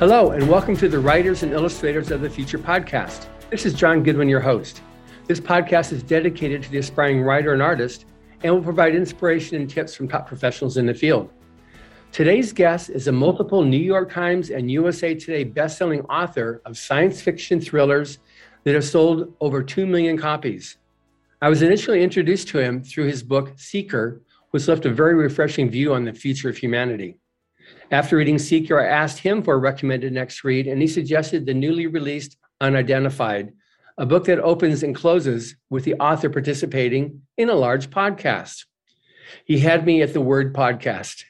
Hello, and welcome to the Writers and Illustrators of the Future podcast. This is John Goodwin, your host. This podcast is dedicated to the aspiring writer and artist and will provide inspiration and tips from top professionals in the field. Today's guest is a multiple New York Times and USA Today bestselling author of science fiction thrillers that have sold over 2 million copies. I was initially introduced to him through his book, Seeker, which left a very refreshing view on the future of humanity. After reading Seeker, I asked him for a recommended next read, and he suggested the newly released Unidentified, a book that opens and closes with the author participating in a large podcast. He had me at the word podcast.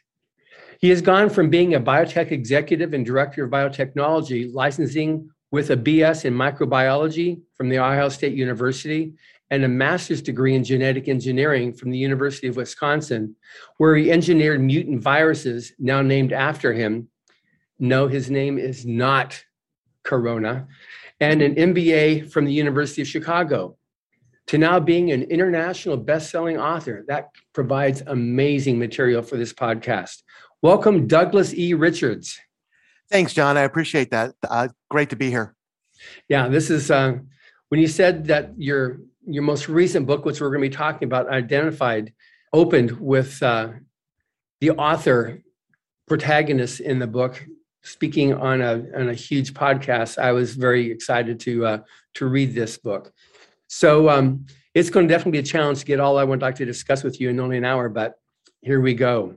He has gone from being a biotech executive and director of biotechnology, licensing with a BS in microbiology from The Ohio State University and a master's degree in genetic engineering from the University of Wisconsin, where he engineered mutant viruses now named after him. No, his name is not Corona, and an MBA from the University of Chicago. To now being an international best-selling author, that provides amazing material for this podcast. Welcome, Douglas E. Richards. Thanks, John. I appreciate that. Uh, great to be here. Yeah, this is uh, when you said that your your most recent book, which we're going to be talking about, identified, opened with uh, the author protagonist in the book speaking on a on a huge podcast. I was very excited to uh, to read this book. So um, it's going to definitely be a challenge to get all I would like to discuss with you in only an hour, but here we go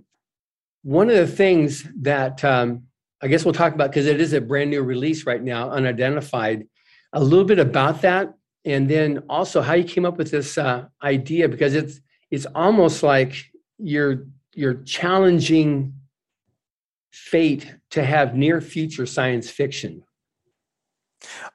one of the things that um, I guess we'll talk about because it is a brand new release right now, unidentified, a little bit about that, and then also how you came up with this uh, idea because it's it's almost like you're you're challenging fate to have near future science fiction.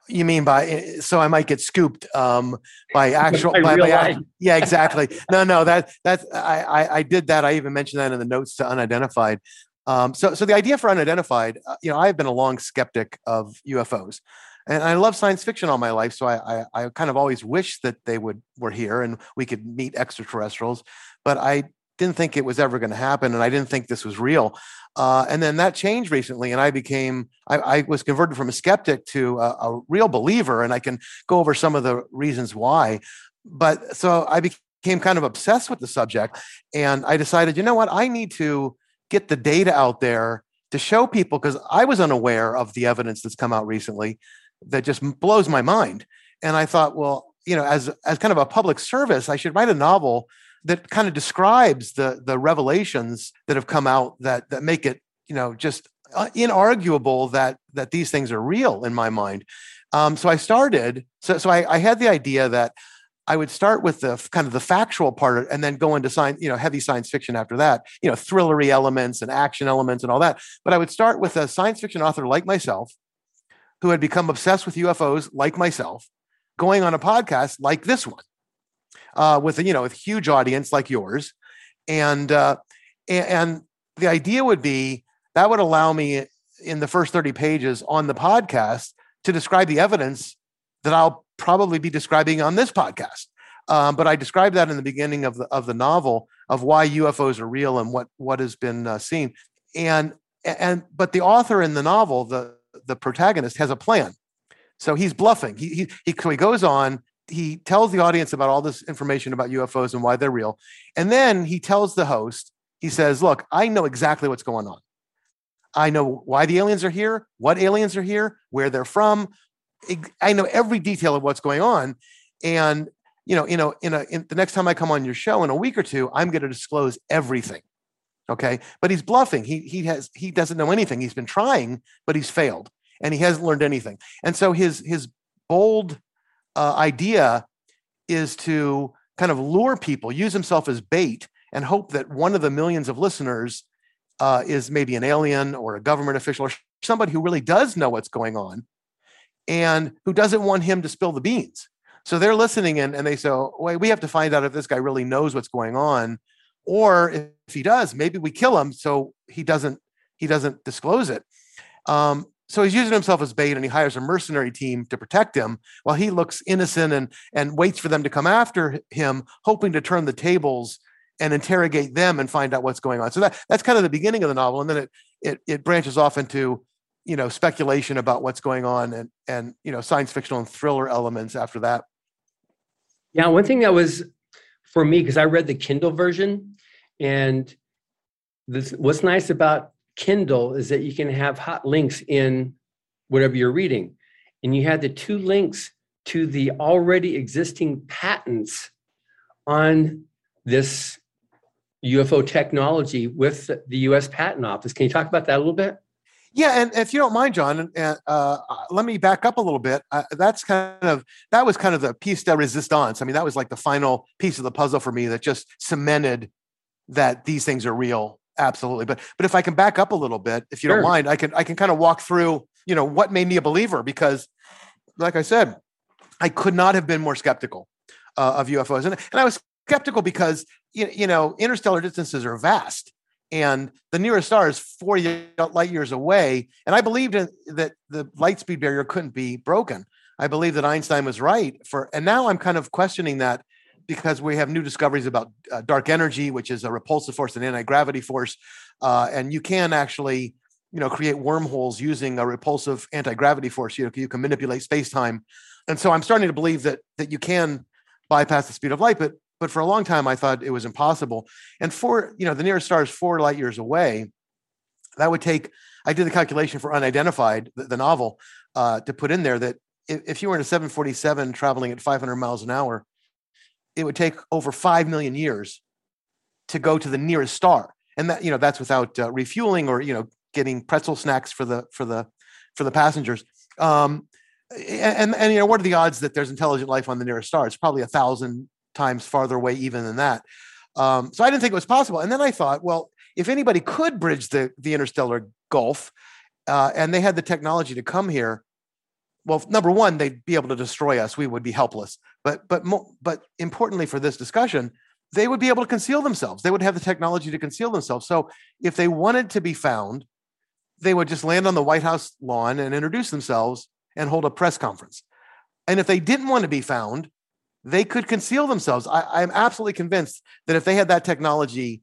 You mean by eh, so I might get scooped um, by actual by, by, by yeah exactly. No no that that's I, I, I did that. I even mentioned that in the notes to unidentified. Um, so so the idea for unidentified uh, you know I've been a long skeptic of UFOs and I love science fiction all my life so I, I I kind of always wish that they would were here and we could meet extraterrestrials but I didn't think it was ever going to happen and I didn't think this was real uh, and then that changed recently, and I became I, I was converted from a skeptic to a, a, real believer, and I can go over some of the reasons why. But so I became kind of obsessed with the subject, and I decided, you know what, I need to get the data out there to show people because I was unaware of the evidence that's come out recently that just blows my mind. And I thought, well, you know, as as kind of a public service, I should write a novel that kind of describes the the revelations that have come out that that make it you know just uh, inarguable that that these things are real in my mind. Um, so I started. So so I, I had the idea that I would start with the kind of the factual part and then go into science, you know, heavy science fiction after that, you know, thrillery elements and action elements and all that. But I would start with a science fiction author like myself who had become obsessed with UFOs like myself, going on a podcast like this one uh, with a you know with huge audience like yours, and uh, and the idea would be that would allow me in the first 30 pages on the podcast to describe the evidence that I'll probably be describing on this podcast. Um, but I described that in the beginning of the of the novel of why UFOs are real and what what has been uh, seen. And and but the author in the novel, the the protagonist, has a plan. So he's bluffing. He he he, so he goes on he tells the audience about all this information about UFOs and why they're real. And then he tells the host, he says, Look, I know exactly what's going on. I know why the aliens are here, what aliens are here, where they're from. I know every detail of what's going on. And you know, you know, in a in the next time I come on your show in a week or two, I'm going to disclose everything. Okay. But he's bluffing. He he has he doesn't know anything. He's been trying, but he's failed. And he hasn't learned anything. And so his his bold uh, idea is to kind of lure people, use himself as bait, and hope that one of the millions of listeners uh, is maybe an alien or a government official or somebody who really does know what's going on and who doesn't want him to spill the beans. So they're listening in and they say, wait, we have to find out if this guy really knows what's going on. Or if he does, maybe we kill him so he doesn't he doesn't disclose it. Um, so he's using himself as bait and he hires a mercenary team to protect him while he looks innocent and and waits for them to come after him hoping to turn the tables and interrogate them and find out what's going on. So that that's kind of the beginning of the novel. And then it it, it branches off into you know speculation about what's going on and and you know science fictional and thriller elements after that. Yeah one thing that was for me because i read the kindle version and this what's nice about kindle is that you can have hot links in whatever you're reading and you had the two links to the already existing patents on this UFO technology with the US Patent Office. Can you talk about that a little bit? Yeah, and if you don't mind, John, uh, let me back up a little bit. Uh, that's kind of that was kind of the piece de resistance. I mean, that was like the final piece of the puzzle for me that just cemented that these things are real. Absolutely. But but if I can back up a little bit, if you sure. don't mind, I can I can kind of walk through, you know, what made me a believer because, like I said, I could not have been more skeptical uh, of UFOs, and and I was skeptical because you, you know interstellar distances are vast and the nearest star is four light years away. And I believed in, that the light speed barrier couldn't be broken. I believe that Einstein was right for, and now I'm kind of questioning that because we have new discoveries about uh, dark energy, which is a repulsive force and anti-gravity force, uh, and you can actually, you know, create wormholes using a repulsive anti-gravity force. You know, you can manipulate space-time, and so I'm starting to believe that that you can bypass the speed of light. But but for a long time, I thought it was impossible. And for, you know, the nearest star is four light years away. That would take, I did the calculation for Unidentified, the, the novel, uh, to put in there that if, if you were in a 747 traveling at 500 miles an hour, it would take over 5 million years to go to the nearest star. And that, you know, that's without uh, refueling or, you know, getting pretzel snacks for the, for the, for the passengers. Um, and, and, you know, what are the odds that there's intelligent life on the nearest star? It's probably a thousand times farther away even than that. Um, so I didn't think it was possible. And then I thought, well, if anybody could bridge the the interstellar gulf, uh, and they had the technology to come here, well, number one, they'd be able to destroy us. We would be helpless. But but but importantly for this discussion, they would be able to conceal themselves. They would have the technology to conceal themselves. So if they wanted to be found, they would just land on the White House lawn and introduce themselves and hold a press conference. And if they didn't want to be found, they could conceal themselves. I, am absolutely convinced that if they had that technology,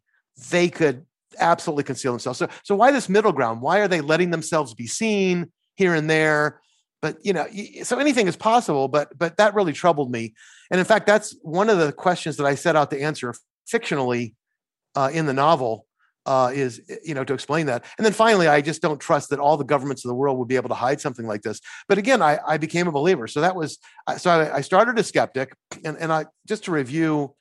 they could absolutely conceal themselves. So, so why this middle ground? Why are they letting themselves be seen here and there? But you know, so anything is possible. But but that really troubled me. And in fact, that's one of the questions that I set out to answer fictionally uh, in the novel uh, is eh, you know to explain that and then finally i just don't trust that all the governments of the world would be able to hide something like this but again i, I became a believer so that was so I, I started a skeptic and, and i just to review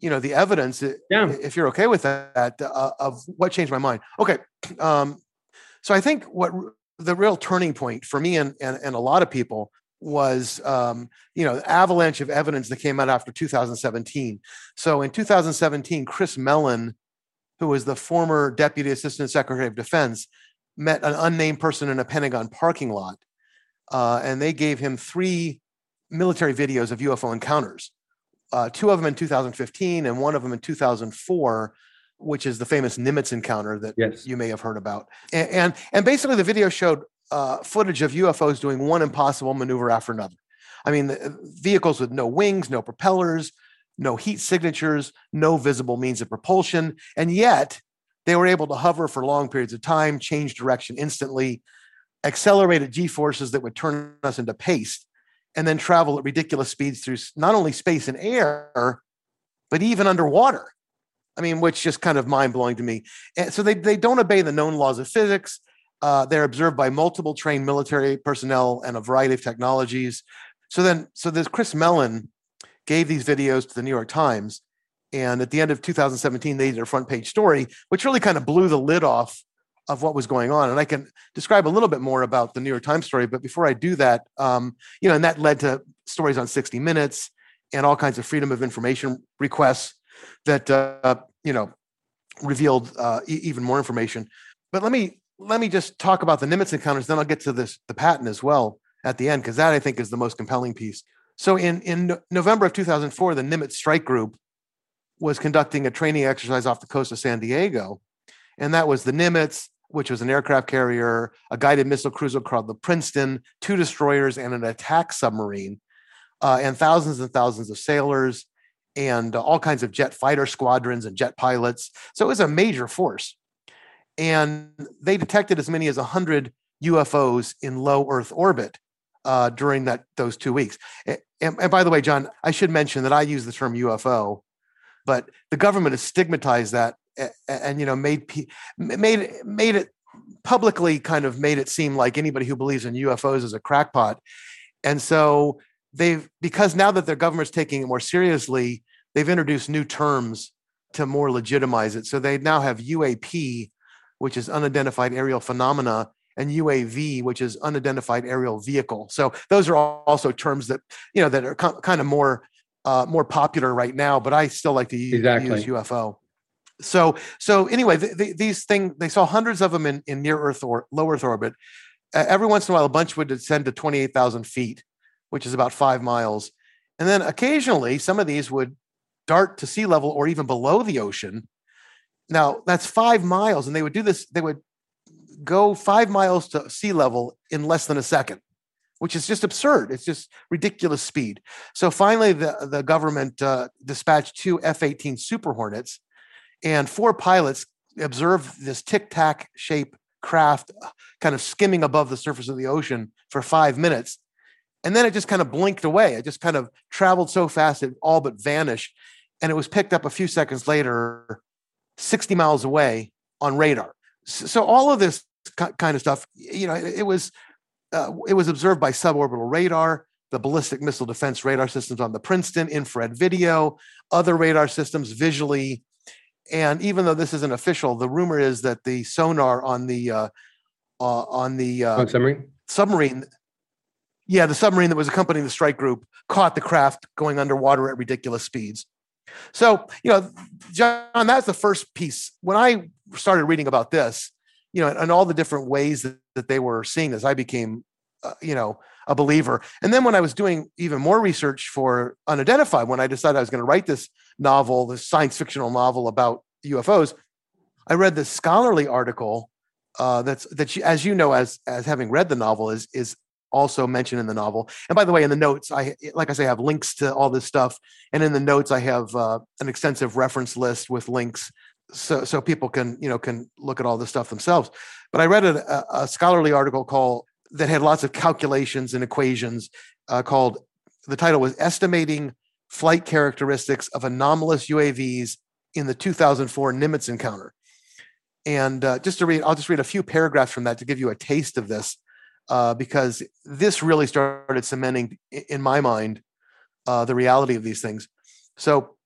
you know the evidence eh, yeah. if you're okay with that uh, of what changed my mind okay um, so i think what the real turning point for me and, and, and a lot of people was um, you know avalanche of evidence that came out after 2017 so in 2017 chris mellon who was the former Deputy Assistant Secretary of Defense, met an unnamed person in a Pentagon parking lot. Uh, and they gave him three military videos of UFO encounters, uh, two of them in 2015 and one of them in 2004, which is the famous Nimitz encounter that yes. you may have heard about. And, and, and basically, the video showed uh, footage of UFOs doing one impossible maneuver after another. I mean, vehicles with no wings, no propellers, no heat signatures, no visible means of propulsion. And yet they were able to hover for long periods of time, change direction instantly, accelerated g forces that would turn us into paste, and then travel at ridiculous speeds through not only space and air, but even underwater. I mean, which just kind of mind blowing to me. And so they, they don't obey the known laws of physics. Uh, they're observed by multiple trained military personnel and a variety of technologies. So then, so this Chris Mellon gave these videos to the New York Times. And at the end of 2017, they did a front page story, which really kind of blew the lid off of what was going on. And I can describe a little bit more about the New York Times story. But before I do that, um, you know, and that led to stories on 60 Minutes and all kinds of freedom of information requests that, uh, you know, revealed uh, e- even more information. But let me let me just talk about the Nimitz encounters. Then I'll get to this the patent as well at the end because that I think is the most compelling piece. So in, in November of 2004, the Nimitz Strike Group was conducting a training exercise off the coast of San Diego. And that was the Nimitz, which was an aircraft carrier, a guided missile cruiser called the Princeton, two destroyers, and an attack submarine, uh, and thousands and thousands of sailors and uh, all kinds of jet fighter squadrons and jet pilots. So it was a major force. And they detected as many as 100 UFOs in low Earth orbit uh, during that those two weeks. And, and, by the way, John, I should mention that I use the term UFO, but the government has stigmatized that and, and you know made made made it publicly kind of made it seem like anybody who believes in UFOs is a crackpot. And so they've because now that their government's taking it more seriously, they've introduced new terms to more legitimize it. So they now have UAP, which is unidentified aerial phenomena, and UAV, which is unidentified aerial vehicle. So those are also terms that you know that are kind of more uh, more popular right now. But I still like to use, exactly. use UFO. So so anyway, the, the, these things they saw hundreds of them in, in near Earth or low Earth orbit. Uh, every once in a while, a bunch would descend to twenty eight thousand feet, which is about five miles, and then occasionally some of these would dart to sea level or even below the ocean. Now that's five miles, and they would do this. They would go five miles to sea level in less than a second, which is just absurd. It's just ridiculous speed. So finally, the, the government uh, dispatched two F 18 Super Hornets, and four pilots observed this tic tac shape craft uh, kind of skimming above the surface of the ocean for five minutes. And then it just kind of blinked away. It just kind of traveled so fast it all but vanished. And it was picked up a few seconds later, 60 miles away on radar so all of this kind of stuff, you know, it, was uh, it was observed by suborbital radar, the ballistic missile defense radar systems on the Princeton, infrared video, other radar systems visually, and even though this isn't official, the rumor is that the sonar on the uh, uh, on the uh, submarine submarine, yeah, the submarine that was accompanying the strike group caught the craft going underwater at ridiculous speeds. So, you know, John, that's the first piece. When I started reading about this, you know, and all the different ways that, that they were seeing this, I became, uh, you know, a believer. And then when I was doing even more research for Unidentified, when I decided I was going to write this novel, this science fictional novel about UFOs, I read this scholarly article uh, that's that, you, as you know, as as having read the novel, is is also mentioned in the novel. And by the way, in the notes, I like I say, I have links to all this stuff, and in the notes, I have uh, an extensive reference list with links, so so people can you know can look at all this stuff themselves. But I read a, a scholarly article called that had lots of calculations and equations uh, called the title was estimating flight characteristics of anomalous UAVs in the 2004 Nimitz encounter. And uh, just to read, I'll just read a few paragraphs from that to give you a taste of this uh, because this really started cementing in my mind uh, the reality of these things. So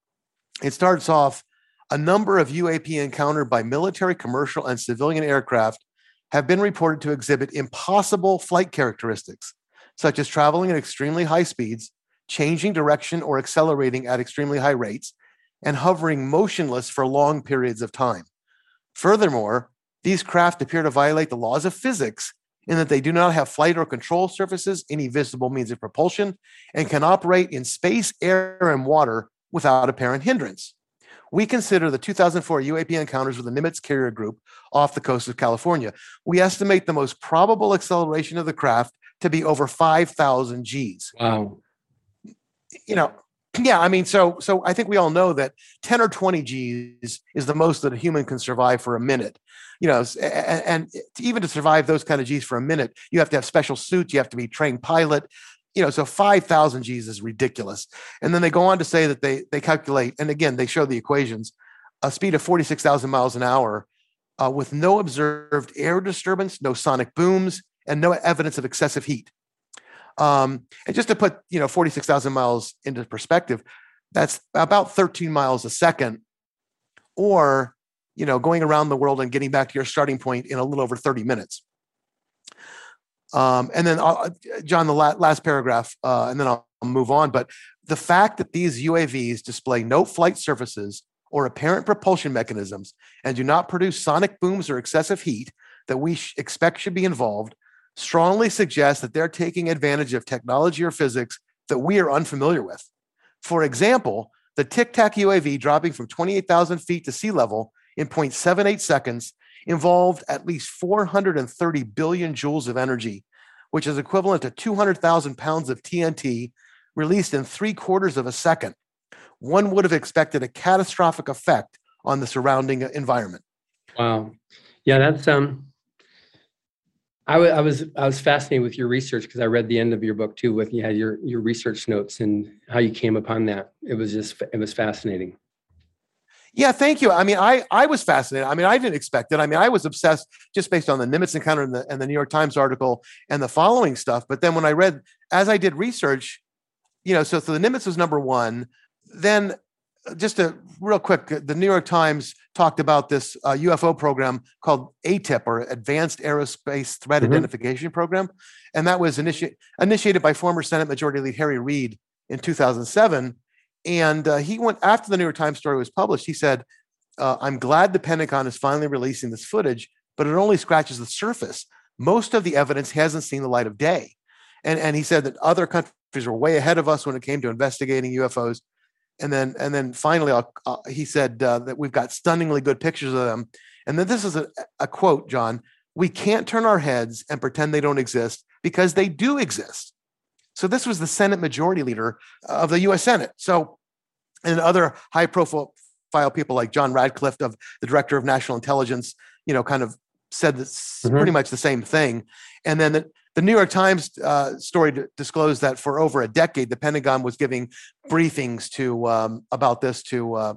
it starts off a number of UAP encountered by military, commercial, and civilian aircraft have been reported to exhibit impossible flight characteristics, such as traveling at extremely high speeds, changing direction or accelerating at extremely high rates, and hovering motionless for long periods of time. Furthermore, these craft appear to violate the laws of physics in that they do not have flight or control surfaces, any visible means of propulsion, and can operate in space, air, and water without apparent hindrance. We consider the 2004 UAP encounters with the Nimitz carrier group off the coast of California. We estimate the most probable acceleration of the craft to be over 5,000 Gs. Wow. You know, yeah, I mean, so so I think we all know that 10 or 20 Gs is the most that a human can survive for a minute you know, and, and even to survive those kind of G's for a minute, you have to have special suits. You have to be trained pilot. You know, so 5,000 G's is ridiculous. And then they go on to say that they they calculate, and again, they show the equations, a speed of 46,000 miles an hour uh, with no observed air disturbance, no sonic booms, and no evidence of excessive heat. Um, and just to put, you know, 46,000 miles into perspective, that's about 13 miles a second, or you know, going around the world and getting back to your starting point in a little over 30 minutes. Um, and then, uh, John, the la- last paragraph, uh, and then I'll move on. But the fact that these UAVs display no flight surfaces or apparent propulsion mechanisms and do not produce sonic booms or excessive heat that we sh- expect should be involved strongly suggests that they're taking advantage of technology or physics that we are unfamiliar with. For example, the Tic Tac UAV dropping from 28,000 feet to sea level in 0.78 seconds involved at least 430 billion joules of energy, which is equivalent to 200,000 pounds of TNT released in three quarters of a second. One would have expected a catastrophic effect on the surrounding environment. Wow. Yeah, that's um I, w- I was I was fascinated with your research because I read the end of your book too. With you had your your research notes and how you came upon that. It was just it was fascinating. Yeah, thank you. I mean, I I was fascinated. I mean, I didn't expect it. I mean, I was obsessed just based on the Nimitz encounter and the, and the New York Times article and the following stuff. But then when I read, as I did research, you know, so, so the Nimitz was number one. Then just a real quick, the New York Times talked about this uh, UFO program called ATIP or Advanced Aerospace Threat mm-hmm. Identification Program, and that was initi- initiated by former Senate Majority Leader Harry Reid in 2007. And uh, he went after the New York Times story was published. He said, uh, "I'm glad the Pentagon is finally releasing this footage, but it only scratches the surface. Most of the evidence hasn't seen the light of day." And and he said that other countries were way ahead of us when it came to investigating UFOs and then and then finally uh, he said uh, that we've got stunningly good pictures of them. And then this is a, a quote john we can't turn our heads and pretend they don't exist because they do exist. So this was the senate majority leader of the us senate. So and other high profile people like john ratcliffe of the director of national intelligence you know kind of said this mm-hmm. pretty much the same thing. And then the, the New York Times uh, story disclosed that for over a decade, the Pentagon was giving briefings to um, about this to uh,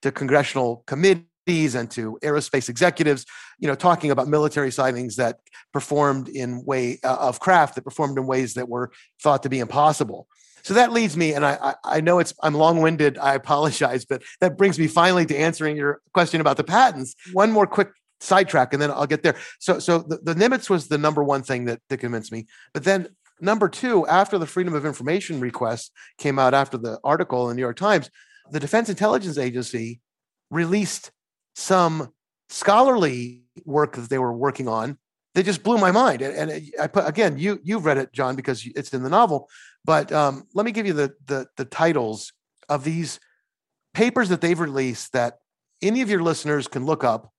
to congressional committees and to aerospace executives, you know, talking about military sightings that performed in way uh, of craft that performed in ways that were thought to be impossible. So that leads me, and I, I know it's I'm long-winded. I apologize, but that brings me finally to answering your question about the patents. One more quick sidetrack and then I'll get there. So so the, the Nimitz was the number one thing that, that convinced me. But then number two, after the Freedom of Information request came out after the article in the New York Times, the Defense Intelligence Agency released some scholarly work that they were working on that just blew my mind. And, and I put again, you you've read it, John, because it's in the novel. But um, let me give you the, the the titles of these papers that they've released that any of your listeners can look up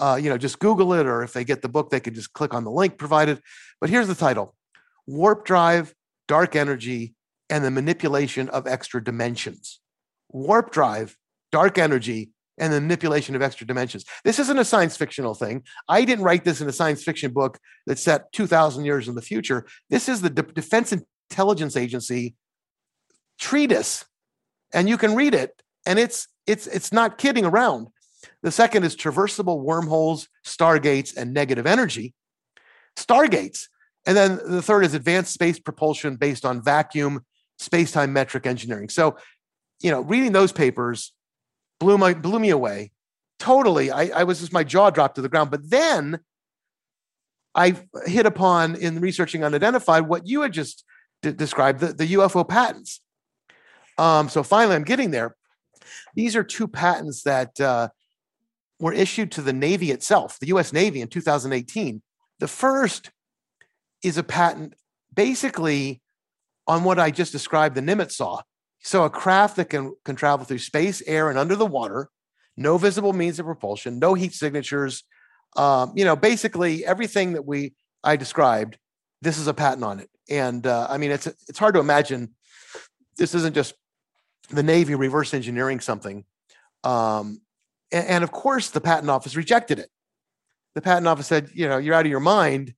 uh, you know, just Google it, or if they get the book, they can just click on the link provided. But here's the title Warp Drive, Dark Energy, and the Manipulation of Extra Dimensions. Warp Drive, Dark Energy, and the manipulation of extra dimensions. This isn't a science fictional thing. I didn't write this in a science fiction book that's set 2,000 years in the future. This is the De- Defense Intelligence Agency treatise, and you can read it, and it's it's it's not kidding around. The second is traversable wormholes, stargates, and negative energy. Stargates. And then the third is advanced space propulsion based on vacuum, space-time metric engineering. So, you know, reading those papers blew my blew me away. Totally. I, I was just my jaw dropped to the ground. But then I hit upon in researching unidentified what you had just d- described the, the UFO patents. Um, so finally, I'm getting there. These are two patents that uh, were issued to the Navy itself, the US Navy in 2018. The first is a patent basically on what I just described the Nimitz saw. So, a craft that can, can travel through space, air, and under the water, no visible means of propulsion, no heat signatures. Um, you know, basically everything that we I described, this is a patent on it. And uh, I mean, it's it's hard to imagine this isn't just the Navy reverse engineering something. Um, and, and of course, the patent office rejected it. The patent office said, you know, you're out of your mind.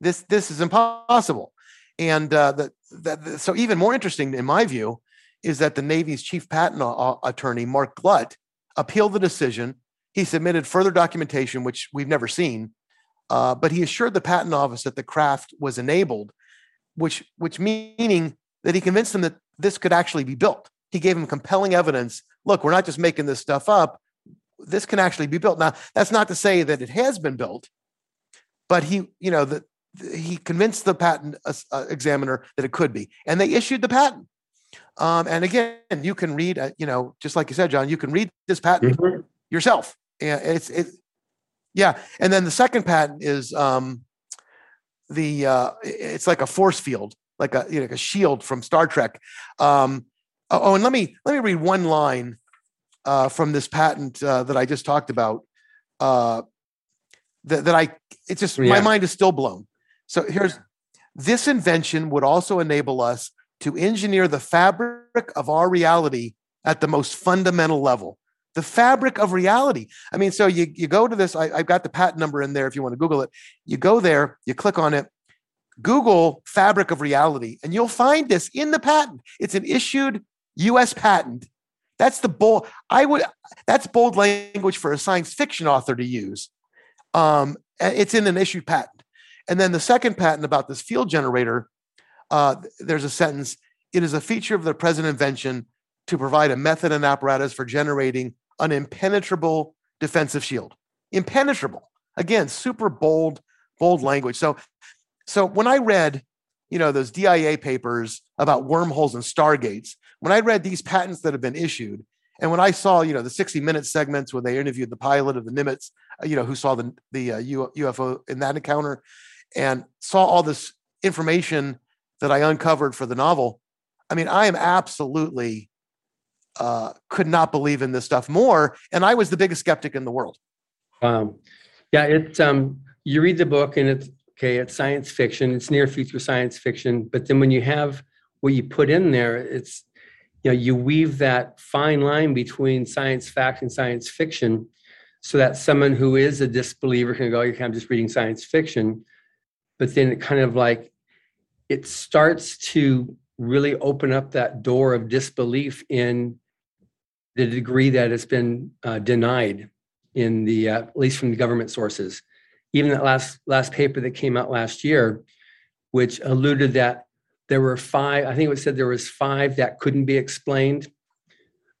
This this is impossible. And uh, the, the, so even more interesting, in my view, is that the Navy's chief patent attorney, Mark Glutt, appealed the decision. He submitted further documentation, which we've never seen, uh, but he assured the patent office that the craft was enabled, which which meaning that he convinced them that this could actually be built. He gave him compelling evidence. Look, we're not just making this stuff up this can actually be built. Now, that's not to say that it has been built, but he, you know, the, he convinced the patent uh, uh, examiner that it could be, and they issued the patent. Um, and again, you can read, uh, you know, just like you said, John, you can read this patent mm-hmm. yourself. Yeah, it's it, yeah. And then the second patent is um, the uh, it's like a force field, like a you know, like a shield from Star Trek. Um, oh, oh and let me let me read one line uh, from this patent uh, that I just talked about. Uh, that, that I, it's just yeah. my mind is still blown. So here's this invention would also enable us to engineer the fabric of our reality at the most fundamental level. the fabric of reality. I mean, so you, you go to this, I, I've got the patent number in there if you want to Google it. You go there, you click on it, Google fabric of reality, and you'll find this in the patent. It's an issued US patent. That's the bold, I would, that's bold language for a science fiction author to use. Um, it's in an issued patent. And then the second patent about this field generator, uh, there's a sentence it is a feature of the present invention to provide a method and apparatus for generating an impenetrable defensive shield. Impenetrable. Again, super bold, bold language. So, so when I read, you know, those DIA papers about wormholes and stargates, when I read these patents that have been issued, and when I saw, you know, the 60 minute segments where they interviewed the pilot of the Nimitz, uh, you know, who saw the the uh, UFO in that encounter, and saw all this information that I uncovered for the novel, I mean, I am absolutely uh, could not believe in this stuff more, and I was the biggest skeptic in the world. Um, yeah, it's um, you read the book and it's okay. It's science fiction. It's near future science fiction, but then when you have what you put in there, it's you know you weave that fine line between science fact and science fiction, so that someone who is a disbeliever can go, "Okay, I'm just reading science fiction," but then it kind of like it starts to really open up that door of disbelief in the degree that it's been uh, denied in the uh, at least from the government sources. Even that last last paper that came out last year which alluded that there were five i think it was said there was five that couldn't be explained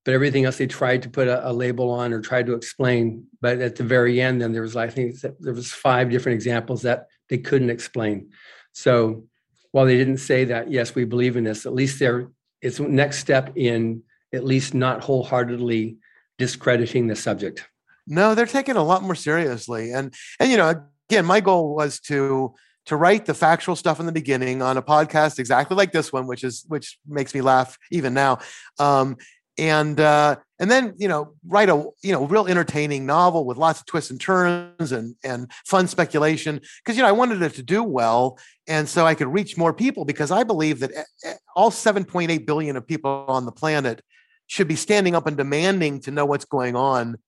but everything else they tried to put a, a label on or tried to explain but at the very end then there was i think there was five different examples that they couldn't explain so while they didn't say that, yes, we believe in this, at least there it's next step in at least not wholeheartedly discrediting the subject. No, they're taking a lot more seriously. And and you know, again, my goal was to to write the factual stuff in the beginning on a podcast exactly like this one, which is which makes me laugh even now. Um, and uh, and then you know write a you know real entertaining novel with lots of twists and turns and and fun speculation because you know I wanted it to do well and so I could reach more people because I believe that eh, eh, all 7.8 billion of people on the planet should be standing up and demanding to know what's going on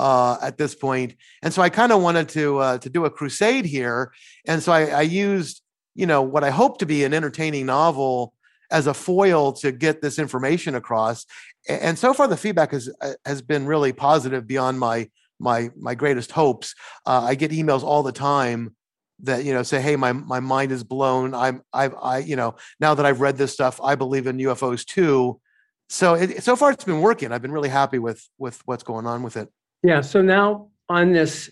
uh, at this point. And so I kind of wanted to uh, to do a crusade here, and so I, I used you know what I hope to be an entertaining novel as a foil to get this information across. And so far, the feedback has uh, has been really positive beyond my my my greatest hopes. Uh, I get emails all the time that you know say, "Hey, my my mind is blown. I'm i've I you know now that I've read this stuff, I believe in UFOs too." So it, so far, it's been working. I've been really happy with with what's going on with it. Yeah. So now on this,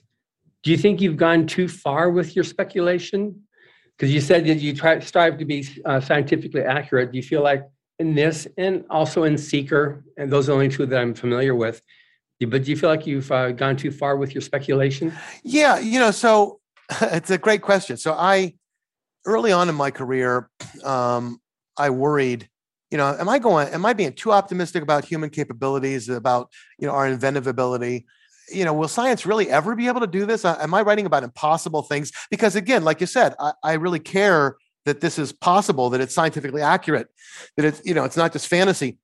do you think you've gone too far with your speculation? because you said that you try strive to be uh, scientifically accurate. Do you feel like in this and also in Seeker, and those are the only two that I'm familiar with, but do you feel like you've uh, gone too far with your speculation? Yeah, you know, so it's a great question. So I, early on in my career, um, I worried, you know, am I going, am I being too optimistic about human capabilities, about, you know, our inventive ability? You know, will science really ever be able to do this? Am I writing about impossible things? Because again, like you said, I, I really care that this is possible, that it's scientifically accurate, that it's, you know, it's not just fantasy.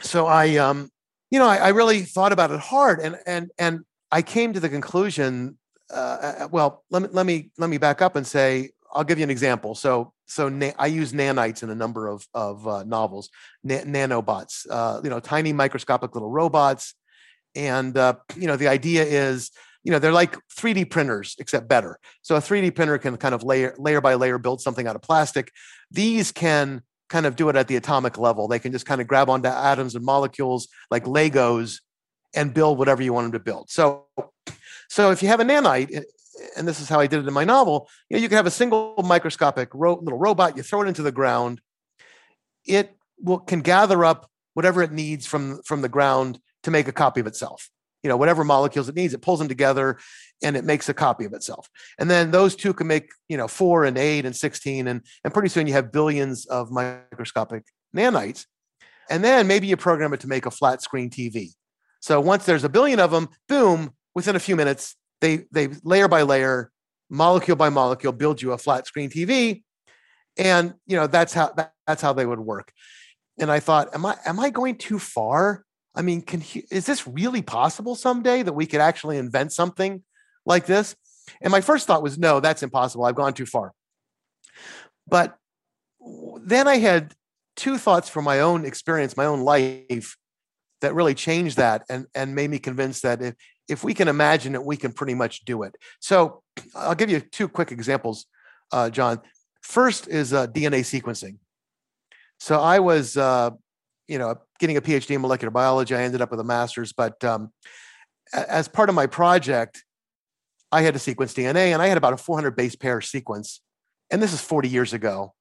So I, um, you know, I, I really thought about it hard and, and, and I came to the conclusion, uh, uh well, let me, let me, let me back up and say, I'll give you an example. So, so na- I use nanites in a number of, of uh, novels, na- nanobots, uh, you know, tiny microscopic little robots and uh, you know the idea is you know they're like 3d printers except better. So a 3d printer can kind of layer layer by layer build something out of plastic. These can kind of do it at the atomic level. They can just kind of grab onto atoms and molecules like legos and build whatever you want them to build. So so if you have a nanite and this is how i did it in my novel you know you can have a single microscopic ro- little robot you throw it into the ground. It will can gather up whatever it needs from from the ground to make a copy of itself. You know, whatever molecules it needs, it pulls them together and it makes a copy of itself. And then those two can make, you know, four and eight and 16. And, and pretty soon you have billions of microscopic nanites. And then maybe you program it to make a flat screen TV. So once there's a billion of them, boom, within a few minutes, they they layer by layer, molecule by molecule, build you a flat screen TV. And you know, that's how that, that's how they would work. And I thought, am I am I going too far? I mean, can he, is this really possible someday that we could actually invent something like this? And my first thought was, no, that's impossible. I've gone too far. But then I had two thoughts from my own experience, my own life, that really changed that and, and made me convinced that if, if we can imagine it, we can pretty much do it. So I'll give you two quick examples, uh, John. First is uh, DNA sequencing. So I was, uh, you know, getting a PhD in molecular biology. I ended up with a master's, but um, as part of my project, I had to sequence DNA, and I had about a 400 base pair sequence. And this is 40 years ago,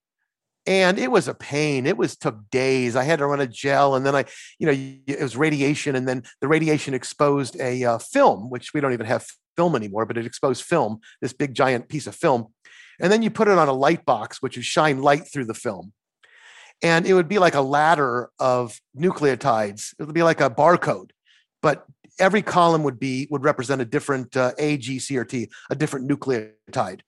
and it was a pain. It was took days. I had to run a gel, and then I, you know, it was radiation, and then the radiation exposed a uh, film, which we don't even have film anymore, but it exposed film, this big giant piece of film, and then you put it on a light box, which would shine light through the film and it would be like a ladder of nucleotides. It would be like a barcode, but every column would be would represent a different uh, A, G, C, or T, a different nucleotide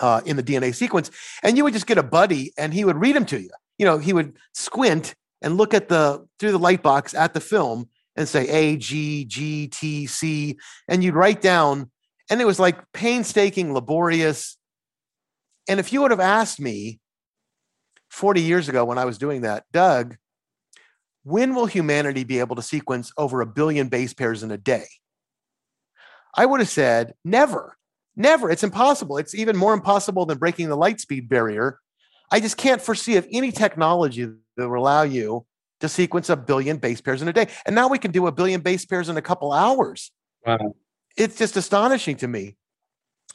uh, in the DNA sequence. And you would just get a buddy, and he would read them to you. You know, he would squint and look at the through the light box at the film and say A, G, G, T, C, and you'd write down. And it was like painstaking, laborious. And if you would have asked me 40 years ago when I was doing that, Doug, when will humanity be able to sequence over a billion base pairs in a day? I would have said never, never. It's impossible. It's even more impossible than breaking the light speed barrier. I just can't foresee of any technology that will allow you to sequence a billion base pairs in a day. And now we can do a billion base pairs in a couple hours. Wow. It's just astonishing to me.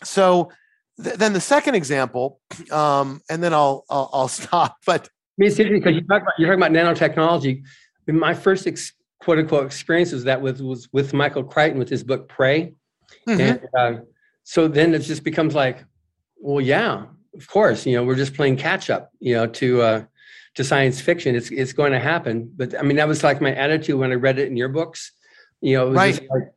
So then the second example, um, and then I'll, I'll, I'll stop. But I mean, it's interesting because you talk about you're talking about nanotechnology. My first ex, quote unquote experience was that with was with Michael Crichton with his book Prey, mm-hmm. and uh, so then it just becomes like, well, yeah, of course, you know, we're just playing catch up, you know, to uh, to science fiction. It's it's going to happen. But I mean, that was like my attitude when I read it in your books. You know, right. Like,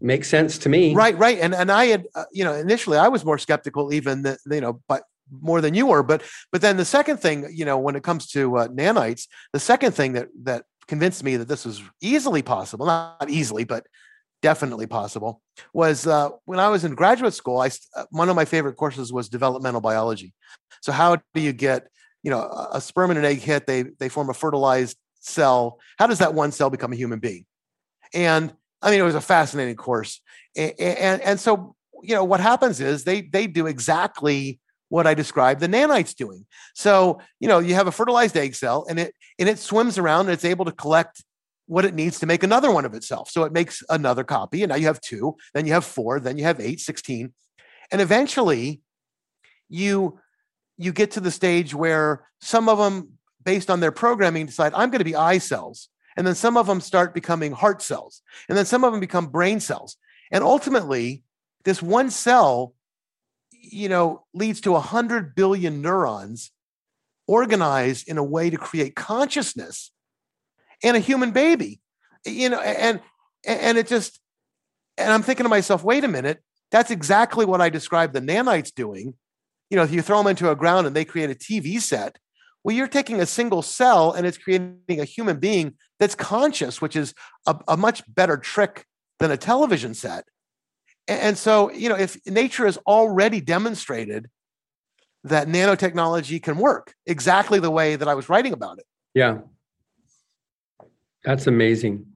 makes sense to me. Right, right. And and I had uh, you know initially I was more skeptical even that you know but more than you were but but then the second thing you know when it comes to uh, nanites the second thing that that convinced me that this was easily possible not easily but definitely possible was uh, when I was in graduate school I uh, one of my favorite courses was developmental biology so how do you get you know a sperm and an egg hit they they form a fertilized cell how does that one cell become a human being and I mean, it was a fascinating course, and, and and, so you know what happens is they they do exactly what I described the nanites doing. So you know you have a fertilized egg cell, and it and it swims around, and it's able to collect what it needs to make another one of itself. So it makes another copy, and now you have two, then you have four, then you have eight, 16. and eventually you you get to the stage where some of them based on their programming decide i'm going to be eye cells and then some of them start becoming heart cells. And then some of them become brain cells. And ultimately, this one cell, you know, leads to 100 billion neurons organized in a way to create consciousness and a human baby. You know, and and it just and I'm thinking to myself, wait a minute, that's exactly what I described the nanites doing. You know, if you throw them into a ground and they create a TV set, well, you're taking a single cell and it's creating a human being that's conscious, which is a, a much better trick than a television set. And, and so, you know, if nature has already demonstrated that nanotechnology can work exactly the way that I was writing about it. Yeah. That's amazing.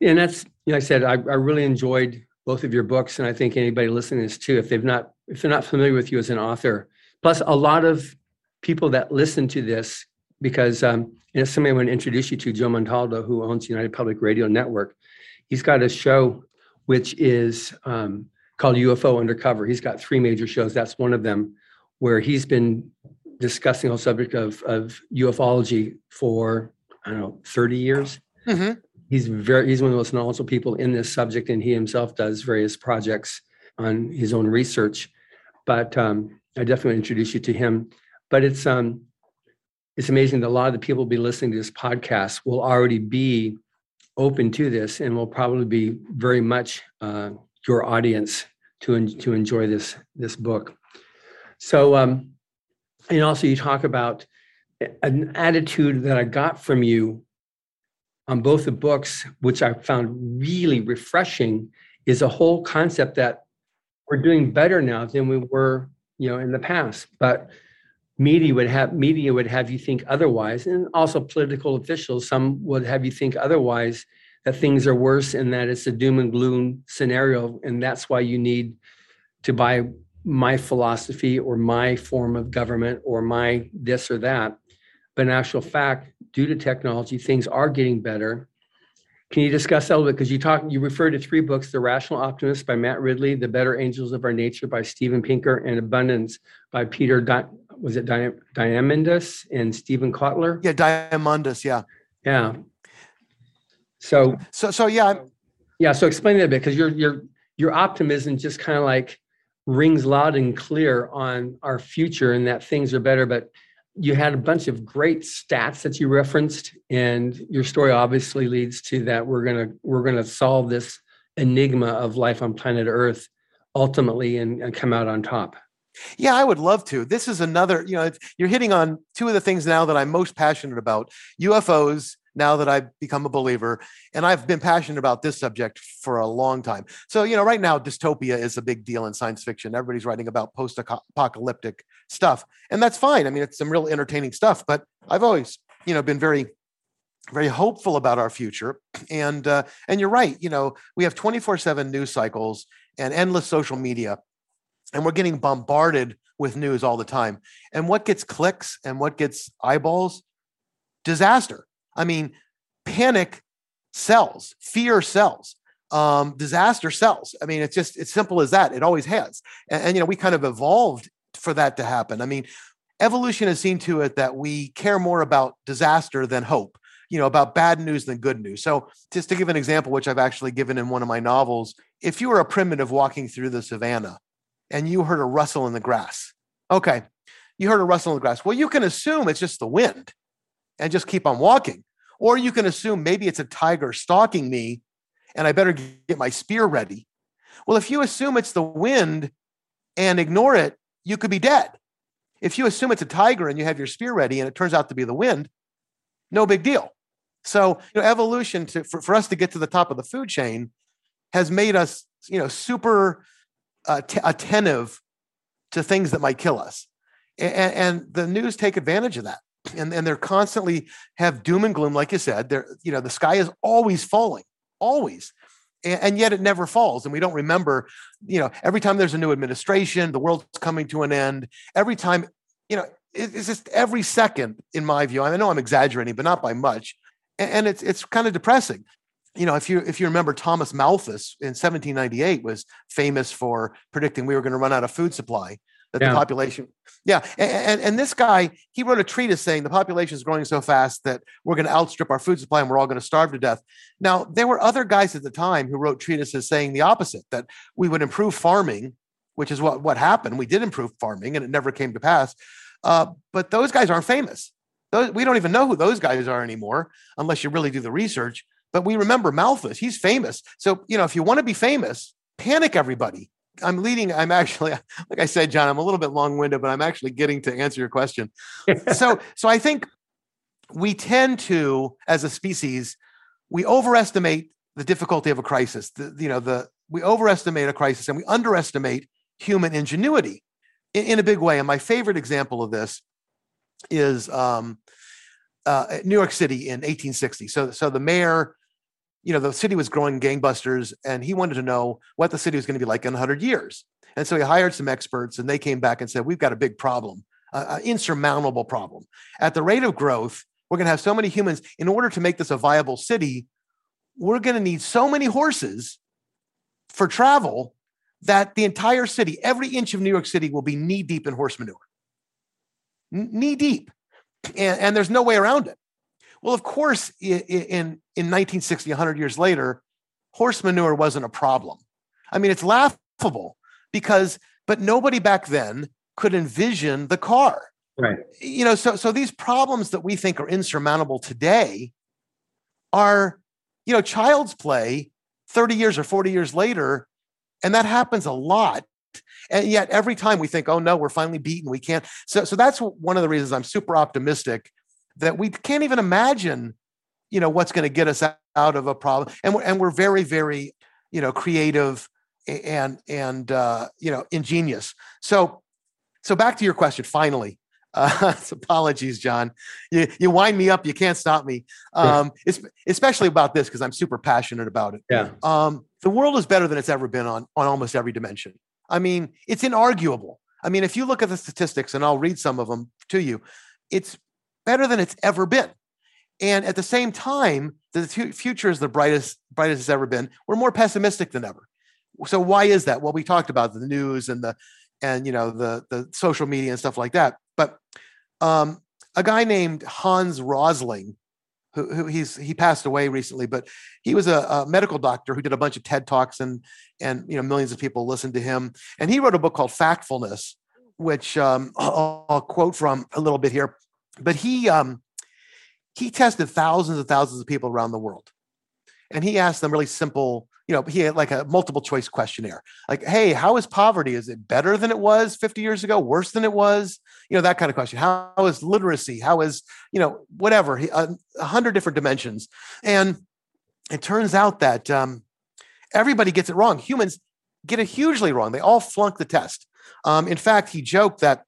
And that's, you know, I said, I, I really enjoyed both of your books. And I think anybody listening to this too, if they've not, if they're not familiar with you as an author, plus a lot of people that listen to this, because um, you know, somebody I want to introduce you to, Joe Montaldo, who owns United Public Radio Network. He's got a show which is um, called UFO Undercover. He's got three major shows. That's one of them, where he's been discussing the whole subject of, of ufology for I don't know 30 years. Mm-hmm. He's very he's one of the most knowledgeable people in this subject, and he himself does various projects on his own research. But um, I definitely want to introduce you to him. But it's um, it's amazing that a lot of the people will be listening to this podcast will already be open to this and will probably be very much uh, your audience to, en- to enjoy this, this book. So, um, and also you talk about an attitude that I got from you on both the books, which I found really refreshing, is a whole concept that we're doing better now than we were, you know, in the past. But media would have media would have you think otherwise, and also political officials. Some would have you think otherwise that things are worse and that it's a doom and gloom scenario, and that's why you need to buy my philosophy or my form of government or my this or that. But in actual fact, due to technology, things are getting better. Can you discuss that a little bit? Because you talk, you refer to three books: "The Rational Optimist" by Matt Ridley, "The Better Angels of Our Nature" by Steven Pinker, and "Abundance" by Peter. Was it Di- Diamandis and Steven Kotler? Yeah, Diamandis. Yeah. Yeah. So. So so yeah. Yeah. So explain that a bit, because your your your optimism just kind of like rings loud and clear on our future and that things are better. But you had a bunch of great stats that you referenced, and your story obviously leads to that we're gonna we're gonna solve this enigma of life on planet Earth ultimately and, and come out on top. Yeah, I would love to. This is another, you know, you're hitting on two of the things now that I'm most passionate about UFOs now that I've become a believer. And I've been passionate about this subject for a long time. So, you know, right now, dystopia is a big deal in science fiction. Everybody's writing about post apocalyptic stuff. And that's fine. I mean, it's some real entertaining stuff, but I've always, you know, been very very hopeful about our future and uh, and you're right you know we have 24/7 news cycles and endless social media and we're getting bombarded with news all the time and what gets clicks and what gets eyeballs disaster I mean, panic sells, fear sells, um, disaster sells. I mean, it's just it's simple as that. It always has, and, and you know we kind of evolved for that to happen. I mean, evolution has seen to it that we care more about disaster than hope. You know, about bad news than good news. So, just to give an example, which I've actually given in one of my novels, if you were a primitive walking through the savannah and you heard a rustle in the grass, okay, you heard a rustle in the grass. Well, you can assume it's just the wind and just keep on walking. Or you can assume maybe it's a tiger stalking me and I better get my spear ready. Well, if you assume it's the wind and ignore it, you could be dead. If you assume it's a tiger and you have your spear ready and it turns out to be the wind, no big deal. So, you know, evolution to, for, for us to get to the top of the food chain has made us, you know, super uh, t- attentive to things that might kill us. And, and the news take advantage of that and, and they're constantly have doom and gloom, like you said. They're, you know, the sky is always falling, always. And, yet it never falls. And we don't remember, you know, every time there's a new administration, the world's coming to an end. Every time, you know, it's just every second, in my view. I know I'm exaggerating, but not by much. And it's it's kind of depressing you know, if you if you remember, Thomas Malthus in 1798 was famous for predicting we were going to run out of food supply that yeah. the population yeah and, and, and this guy he wrote a treatise saying the population is growing so fast that we're going to outstrip our food supply and we're all going to starve to death. Now there were other guys at the time who wrote treatises saying the opposite that we would improve farming which is what what happened. We did improve farming and it never came to pass. Uh, but those guys aren't famous. Those, we don't even know who those guys are anymore unless you really do the research but we remember malthus he's famous so you know if you want to be famous panic everybody I'm leading. I'm actually, like I said, John, I'm a little bit long winded, but I'm actually getting to answer your question. so, so I think we tend to, as a species, we overestimate the difficulty of a crisis. The, you know, the we overestimate a crisis and we underestimate human ingenuity in, in a big way. And my favorite example of this is um, uh, New York City in 1860. So, so the mayor you know, the city was growing gangbusters and he wanted to know what the city was going to be like in 100 years. And so he hired some experts and they came back and said, We've got a big problem, an insurmountable problem. At the rate of growth, we're going to have so many humans. In order to make this a viable city, we're going to need so many horses for travel that the entire city, every inch of New York City, will be knee deep in horse manure. Knee deep. And, and there's no way around it. Well, of course, in, in, in 1960, 100 years later, horse manure wasn't a problem. I mean, it's laughable because, but nobody back then could envision the car. Right. You know, so so these problems that we think are insurmountable today are, you know, child's play 30 years or 40 years later. And that happens a lot. And yet every time we think, oh no, we're finally beaten. We can't. So so that's one of the reasons I'm super optimistic that we can't even imagine you know what's going to get us out of a problem. And we're, and we're very very you know creative and and uh, you know ingenious. So so back to your question finally. Uh, apologies john. You, you wind me up you can't stop me. Um, yeah. especially about this because i'm super passionate about it. Yeah. Um, the world is better than it's ever been on on almost every dimension. I mean it's inarguable. I mean if you look at the statistics and i'll read some of them to you it's better than it's ever been and at the same time, the future is the brightest, brightest it's ever been. We're more pessimistic than ever. So why is that? Well, we talked about the news and the and you know the the social media and stuff like that. But um, a guy named Hans Rosling, who, who he's he passed away recently, but he was a, a, medical doctor who did a bunch of TED talks and and you know millions of people listened to him. And he wrote a book called Factfulness, which um, I'll, I'll quote from a little bit here. But he um, he tested thousands and thousands of people around the world. And he asked them really simple, you know, he had like a multiple choice questionnaire. Like, hey, how is poverty? Is it better than it was 50 years ago? Worse than it was? You know, that kind of question. How is literacy? How is, you know, whatever, a, hundred different dimensions. And it turns out that um, everybody gets it wrong. Humans get it hugely wrong. They all flunk the test. Um, in fact, he joked that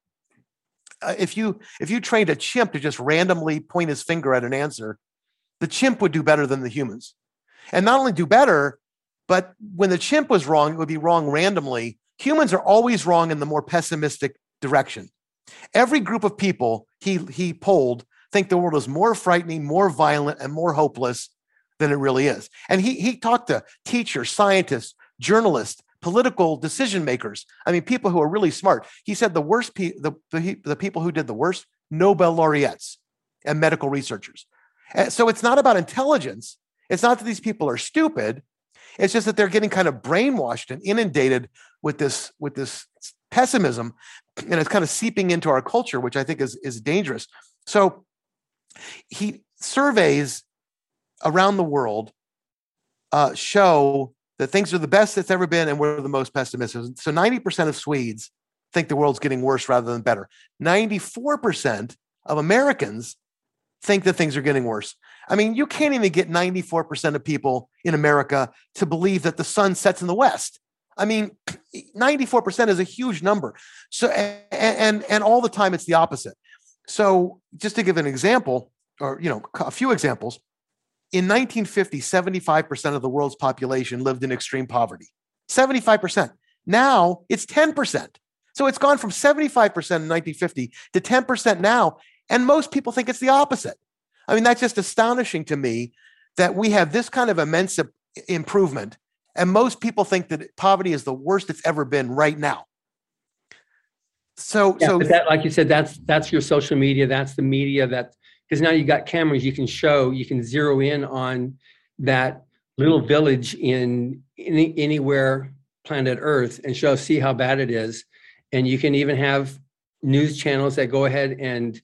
uh, if you if you trained a chimp to just randomly point his finger at an answer, the chimp would do better than the humans. And not only do better, but when the chimp was wrong, it would be wrong randomly. Humans are always wrong in the more pessimistic direction. Every group of people he he polled think the world is more frightening, more violent, and more hopeless than it really is. And he he talked to teachers, scientists, journalists, political decision makers. I mean, people who are really smart. He said the worst, pe- the, the, the people who did the worst, Nobel laureates and medical researchers. And so it's not about intelligence. It's not that these people are stupid. It's just that they're getting kind of brainwashed and inundated with this with this pessimism, and it's kind of seeping into our culture, which I think is is dangerous. So he surveys around the world uh, show that things are the best that's ever been and we're the most pessimistic. So 90% of Swedes think the world's getting worse rather than better. 94% of Americans think that things are getting worse. I mean, you can't even get 94% of people in America to believe that the sun sets in the west. I mean, 94% is a huge number. So and and, and all the time it's the opposite. So just to give an example or you know, a few examples, in 1950, 75% of the world's population lived in extreme poverty. 75%. Now it's 10%. So it's gone from 75% in 1950 to 10% now. And most people think it's the opposite. I mean, that's just astonishing to me that we have this kind of immense improvement. And most people think that poverty is the worst it's ever been right now. So, yeah, so that, like you said, that's that's your social media, that's the media, that because now you've got cameras you can show you can zero in on that little village in any, anywhere planet earth and show see how bad it is. And you can even have news channels that go ahead and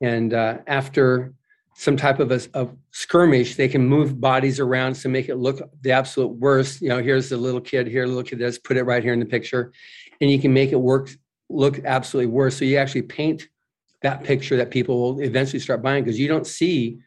and uh, after some type of a of skirmish they can move bodies around to make it look the absolute worst. You know here's the little kid here little kid let's put it right here in the picture. And you can make it work look absolutely worse. So you actually paint that picture that people will eventually start buying because you don't see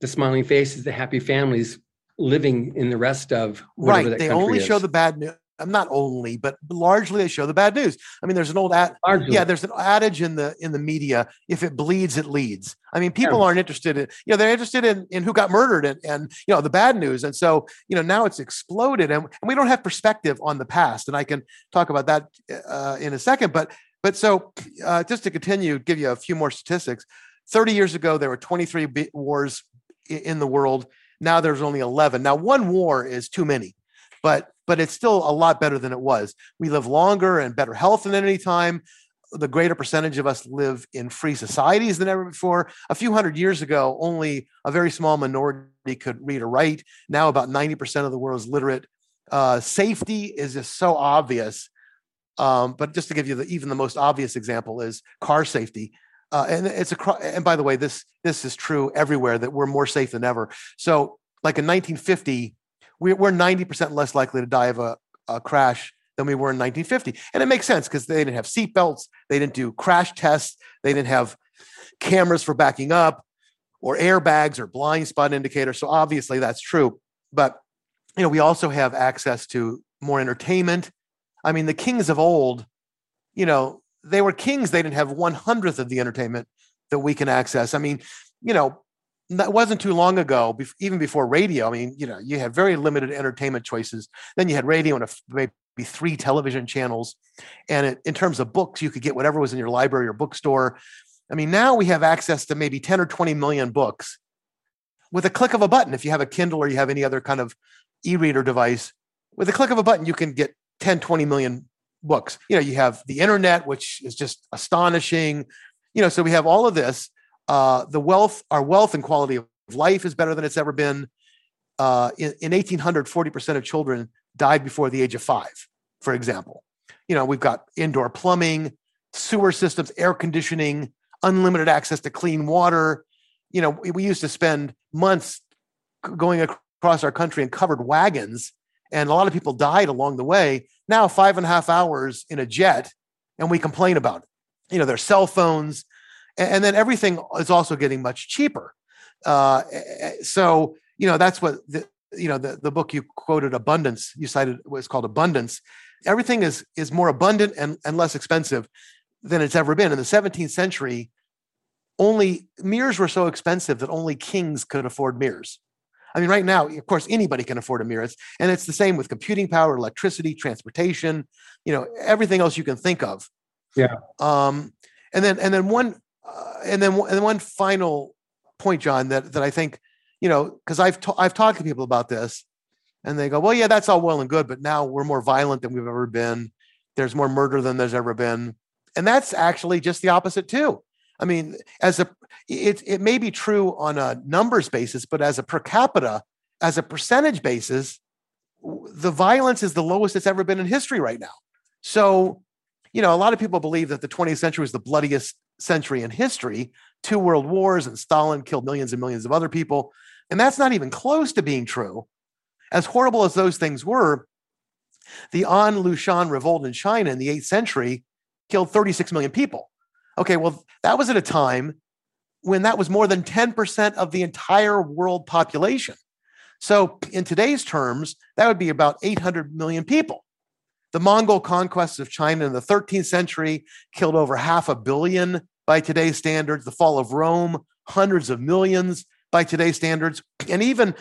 the smiling faces, the happy families living in the rest of right. they only is. show the bad news. I'm not only, but largely they show the bad news. I mean, there's an old ad, largely. yeah, there's an adage in the in the media: if it bleeds, it leads. I mean, people yeah. aren't interested in, you know, they're interested in in who got murdered and and you know the bad news. And so, you know, now it's exploded, and, and we don't have perspective on the past. And I can talk about that uh, in a second. But but so, uh, just to continue, give you a few more statistics. 30 years ago, there were 23 wars in the world. Now there's only 11. Now, one war is too many, but but it's still a lot better than it was. We live longer and better health than any time. The greater percentage of us live in free societies than ever before. A few hundred years ago, only a very small minority could read or write. Now, about 90% of the world is literate. Uh, safety is just so obvious um, but just to give you the even the most obvious example is car safety. Uh, and it's a and by the way, this this is true everywhere that we're more safe than ever. So, like in 1950, we, we're 90% less likely to die of a, a crash than we were in 1950, and it makes sense because they didn't have seatbelts, they didn't do crash tests, they didn't have cameras for backing up. or airbags or blind spot indicators. So obviously that's true. But you know, we also have access to more entertainment. I mean, the kings of old, you know, they were kings. They didn't have one hundredth of the entertainment that we can access. I mean, you know, that wasn't too long ago, even before radio. I mean, you know, you had very limited entertainment choices. Then you had radio and a, maybe three television channels. And it, in terms of books, you could get whatever was in your library or bookstore. I mean, now we have access to maybe 10 or 20 million books with a click of a button. If you have a Kindle or you have any other kind of e reader device, with a click of a button, you can get 10, 20 million books. You know, you have the internet, which is just astonishing. You know, so we have all of this. Uh, the wealth, our wealth and quality of life is better than it's ever been. Uh, in, in 1800, 40% of children died before the age of five, for example. You know, we've got indoor plumbing, sewer systems, air conditioning, unlimited access to clean water. You know, we, we used to spend months going across our country in covered wagons, and a lot of people died along the way. Now, five and a half hours in a jet, and we complain about it. You know, their cell phones, and, and then everything is also getting much cheaper. Uh, so, you know, that's what the, you know the, the book you quoted abundance you cited was called abundance everything is is more abundant and, and less expensive than it's ever been in the 17th century only mirrors were so expensive that only kings could afford mirrors. I mean, right now, of course, anybody can afford a mirror, and it's the same with computing power, electricity, transportation, you know, everything else you can think of. Yeah. Um, and then, and then one, uh, and then, and then one final point, John, that that I think, you know, because I've ta- I've talked to people about this, and they go, well, yeah, that's all well and good, but now we're more violent than we've ever been. There's more murder than there's ever been, and that's actually just the opposite too. I mean, as a it it may be true on a numbers basis, but as a per capita, as a percentage basis, the violence is the lowest it's ever been in history right now. So, you know, a lot of people believe that the 20th century was the bloodiest century in history. Two world wars and Stalin killed millions and millions of other people. And that's not even close to being true. As horrible as those things were, the An Lushan revolt in China in the 8th century killed 36 million people. Okay, well, that was at a time when that was more than 10% of the entire world population. So, in today's terms, that would be about 800 million people. The Mongol conquests of China in the 13th century killed over half a billion by today's standards. The fall of Rome, hundreds of millions by today's standards. And even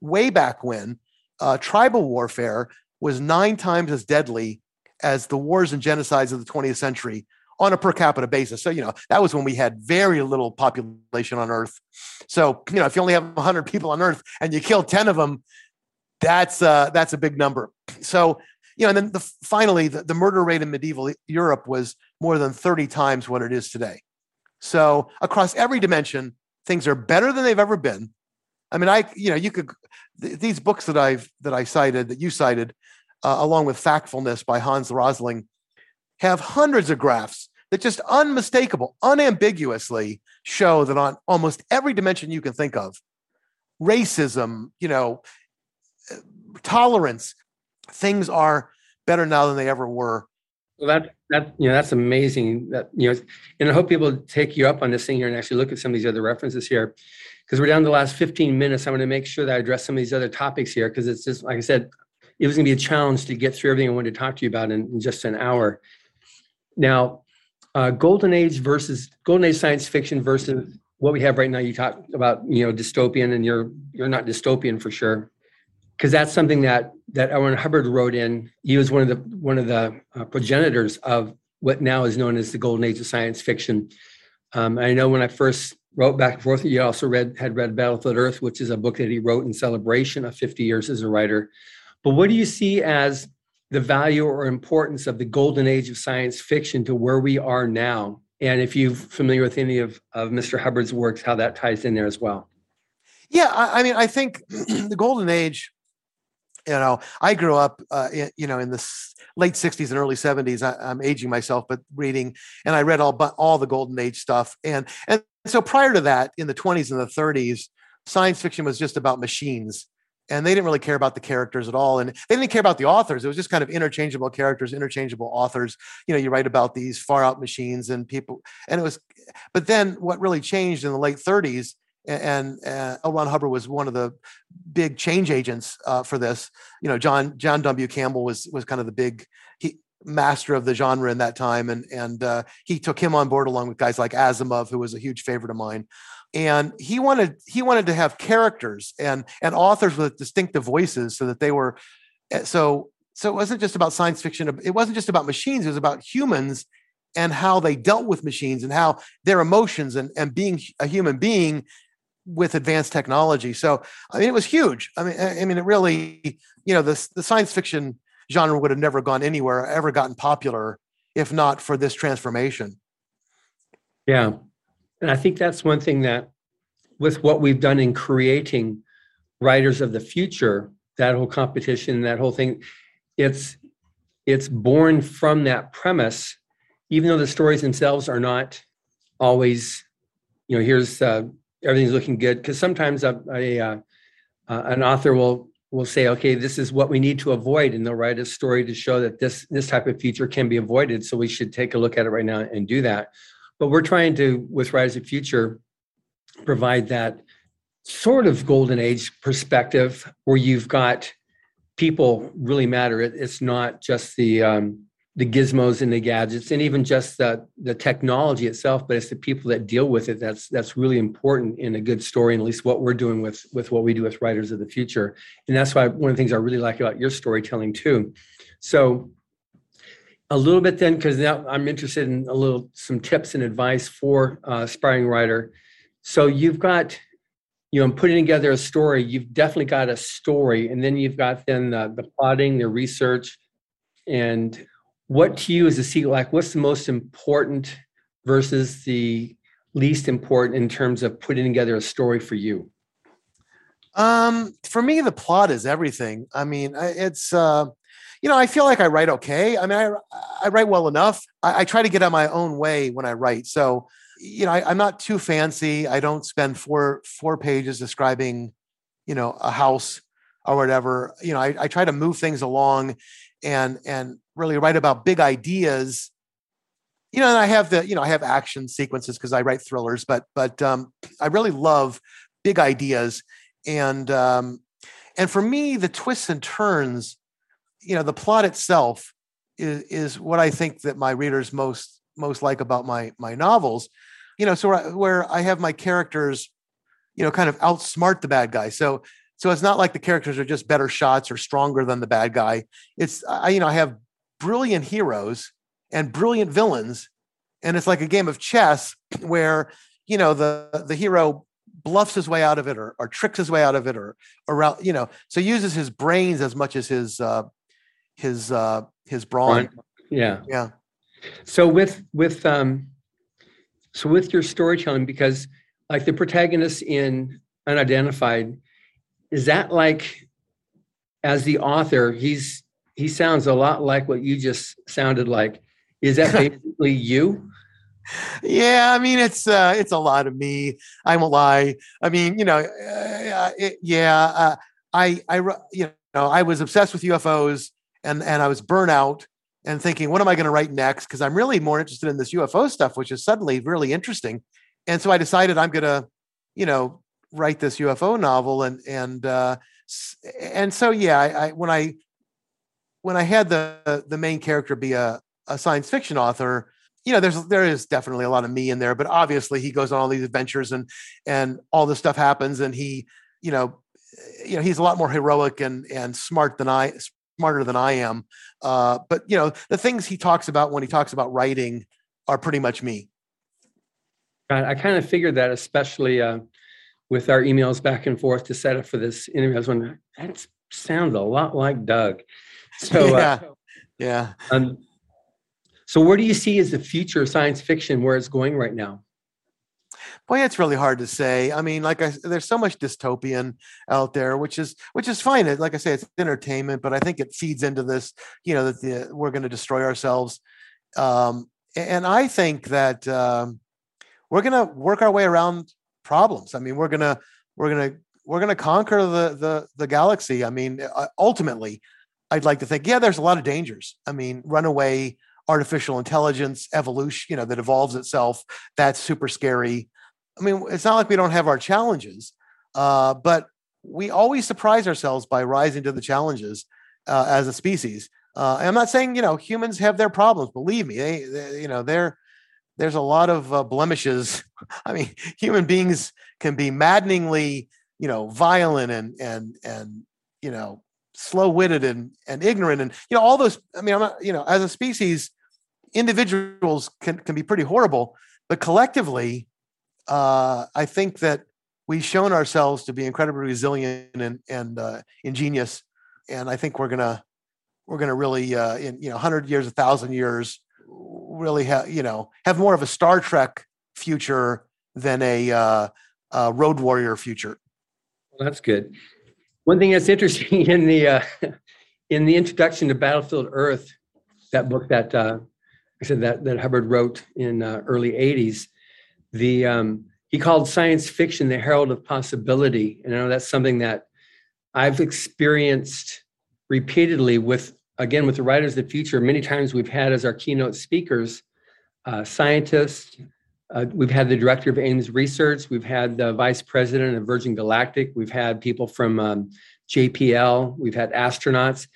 way back when, uh, tribal warfare was nine times as deadly as the wars and genocides of the 20th century on a per capita basis. So, you know, that was when we had very little population on Earth. So, you know, if you only have 100 people on Earth and you kill 10 of them, that's uh, that's a big number. So, you know, and then the, finally, the, the murder rate in medieval Europe was more than 30 times what it is today. So, across every dimension, things are better than they've ever been. I mean, I, you know, you could th- these books that I've that I cited that you cited, uh, along with Factfulness by Hans Rosling, have hundreds of graphs that just unmistakable, unambiguously show that on almost every dimension you can think of, racism, you know, uh, tolerance, things are better now than they ever were. Well, that that you know that's amazing. That you know, and I hope people take you up on this thing here and actually look at some of these other references here, because we're down to the last 15 minutes. I want to make sure that I address some of these other topics here because it's just like I said, it was going to be a challenge to get through everything I wanted to talk to you about in, in just an hour. Now, uh, golden age versus golden age science fiction versus what we have right now. You talk about you know dystopian, and you're you're not dystopian for sure, because that's something that that. Ron Hubbard wrote in. He was one of the one of the uh, progenitors of what now is known as the golden age of science fiction. Um, I know when I first wrote back and forth, you also read had read Battlefield Earth, which is a book that he wrote in celebration of 50 years as a writer. But what do you see as the value or importance of the golden age of science fiction to where we are now. And if you're familiar with any of, of Mr. Hubbard's works, how that ties in there as well. Yeah, I, I mean, I think the golden age, you know, I grew up, uh, in, you know, in the late 60s and early 70s. I, am aging myself, but reading, and I read all but all the golden age stuff. And and so prior to that, in the 20s and the 30s, science fiction was just about machines and they didn't really care about the characters at all and they didn't care about the authors it was just kind of interchangeable characters interchangeable authors you know you write about these far out machines and people and it was but then what really changed in the late 30s and uh, L. Ron Hubbard was one of the big change agents uh, for this. You know, John John W. Campbell was was kind of the big he, master of the genre in that time, and and uh, he took him on board along with guys like Asimov, who was a huge favorite of mine. And he wanted he wanted to have characters and and authors with distinctive voices, so that they were eh, so so it wasn't just about science fiction. It wasn't just about machines. It was about humans and how they dealt with machines and how their emotions and, and being a human being with advanced technology. So I mean, it was huge. I mean, I mean, it really, you know, the the science fiction genre would have never gone anywhere, ever gotten popular, if not for this transformation. Yeah, and I think that's one thing that, with what we've done in creating writers of the future, that whole competition, that whole thing, it's it's born from that premise, even though the stories themselves are not always, you know, here's uh, everything's looking good. Because sometimes a, a uh, uh, an author will will say okay this is what we need to avoid and they'll write a story to show that this this type of feature can be avoided. So we should take a look at it right now and do that but we're trying to with writers of the future provide that sort of golden age perspective where you've got people really matter. It, it's not just the um, the gizmos and the gadgets and even just the the technology itself but it's the people that deal with it that's that's really important in a good story and at least what we're doing with with what we do with writers of the future. And that's why one of the things i really like about your storytelling too. So a little bit then because now i'm interested in a little some tips and advice for uh, aspiring writer so you've got you know I'm putting together a story you've definitely got a story and then you've got then the, the plotting the research. And what to you is a like what's the most important versus the least important in terms of putting together a story for you? Um for me the plot is everything. I mean it's uh you know i feel like i write okay. I mean i, I write well enough. I, I try to get out my own way when i write. So you know I, i'm not too fancy. I don't spend four four pages describing you know a house or whatever. You know I, I try to move things along and and really write about big ideas. You know and i have the you know i have action sequences because i write thrillers but but um, i really love big ideas. And um, and for me the twists and turns you know the plot itself is is what i think that my readers most most like about my my novels. You know so where, where i have my characters you know kind of outsmart the bad guy. So so it's not like the characters are just better shots or stronger than the bad guy. It's I you know I have brilliant heroes and brilliant villains, and it's like a game of chess where you know the the hero bluffs his way out of it or, or tricks his way out of it or around you know so uses his brains as much as his uh his uh his brawn yeah. Yeah. So with with um so with your storytelling because like the protagonist in unidentified is that like as the author he's he sounds a lot like what you just sounded like. Is that basically you? Yeah i mean it's uh it's a lot of me. I won't lie. I mean you know uh, it, yeah uh, i i you know i was obsessed with ufos and and i was burnout and thinking what am i going to write next? Because i'm really more interested in this ufo stuff which is suddenly really interesting. And so i decided i'm going to you know write this UFO novel, and and uh, and so yeah, I, I, when I when I had the the main character be a, a science fiction author, you know, there's there is definitely a lot of me in there, but obviously he goes on all these adventures and and all this stuff happens, and he, you know, you know, he's a lot more heroic and and smart than I smarter than I am. Uh, but you know, the things he talks about when he talks about writing are pretty much me. I, kind of figured that, especially uh, with our emails back and forth to set up for this interview. I was wondering, that sounds a lot like Doug. So, yeah. Uh, yeah. Um, so, where do you see as the future of science fiction, where it's going right now? Boy, it's really hard to say. I mean, like I, there's so much dystopian out there, which is which is fine. It, like I say, it's entertainment, but I think it feeds into this. You know that the, we're going to destroy ourselves, um, and I think that um, we're going to work our way around problems. I mean, we're gonna we're gonna we're gonna conquer the the the galaxy. I mean, uh, ultimately, I'd like to think, yeah, there's a lot of dangers. I mean, runaway artificial intelligence, evolution, you know, that evolves itself. That's super scary. I mean, it's not like we don't have our challenges, uh, but we always surprise ourselves by rising to the challenges uh, as a species. Uh, I'm not saying you know humans have their problems. Believe me, they, they you know they're there's a lot of uh, blemishes. I mean, human beings can be maddeningly you know violent and and and you know slow-witted and and ignorant and you know all those. I mean, I'm not you know as a species, individuals can can be pretty horrible, but collectively, uh, I think that we've shown ourselves to be incredibly resilient and and uh, ingenious, and I think we're gonna we're gonna really uh, in you know hundred years, a thousand years, really have you know have more of a Star Trek future than a, uh, a Road Warrior future. Well, that's good. One thing that's interesting in the uh, in the introduction to Battlefield Earth, that book that uh, I said that that Hubbard wrote in uh, early '80s, the um, he called science fiction the herald of possibility. And I know that's something that I've experienced repeatedly with, again, with the writers of the future. Many times we've had as our keynote speakers uh, scientists. Uh, we've had the director of Ames Research. We've had the vice president of Virgin Galactic. We've had people from um, JPL. We've had astronauts.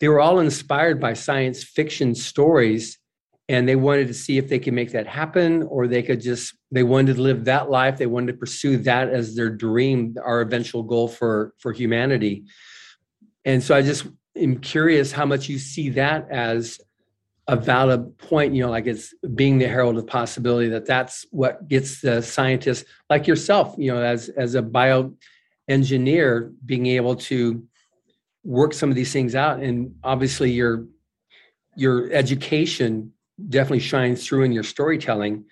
They were all inspired by science fiction stories and they wanted to see if they could make that happen or they could just they wanted to live that life. They wanted to pursue that as their dream our eventual goal for for humanity. And so i just am curious how much you see that as a valid point you know like it's being the herald of possibility that that's what gets the scientists like yourself you know as as a bio engineer being able to work some of these things out. And obviously your your education definitely shines through in your storytelling.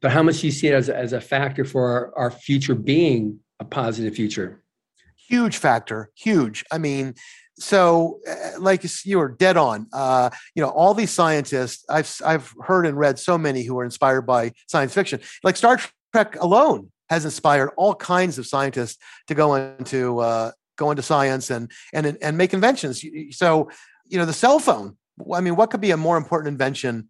But how much do you see it as, as a factor for our, our future being a positive future? Huge factor, huge. I mean, so uh, like you are dead on uh, you know all these scientists i've i've heard and read so many who are inspired by science fiction like star trek alone has inspired all kinds of scientists to go into uh, go into science and and and make inventions so you know the cell phone i mean what could be a more important invention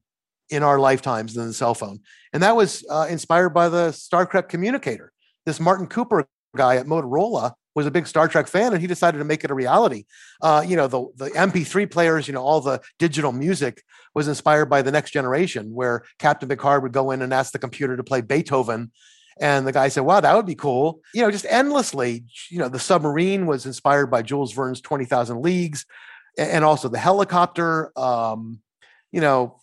in our lifetimes than the cell phone. And that was uh, inspired by the Star Trek communicator. This Martin Cooper guy at Motorola was a big Star Trek fan, and he decided to make it a reality. Uh, you know, the the MP3 players, you know, all the digital music was inspired by the Next Generation, where Captain Picard would go in and ask the computer to play Beethoven. And the guy said, "Wow, that would be cool." You know, just endlessly. You know, the submarine was inspired by Jules Verne's Twenty Thousand Leagues, and also the helicopter. Um, you know,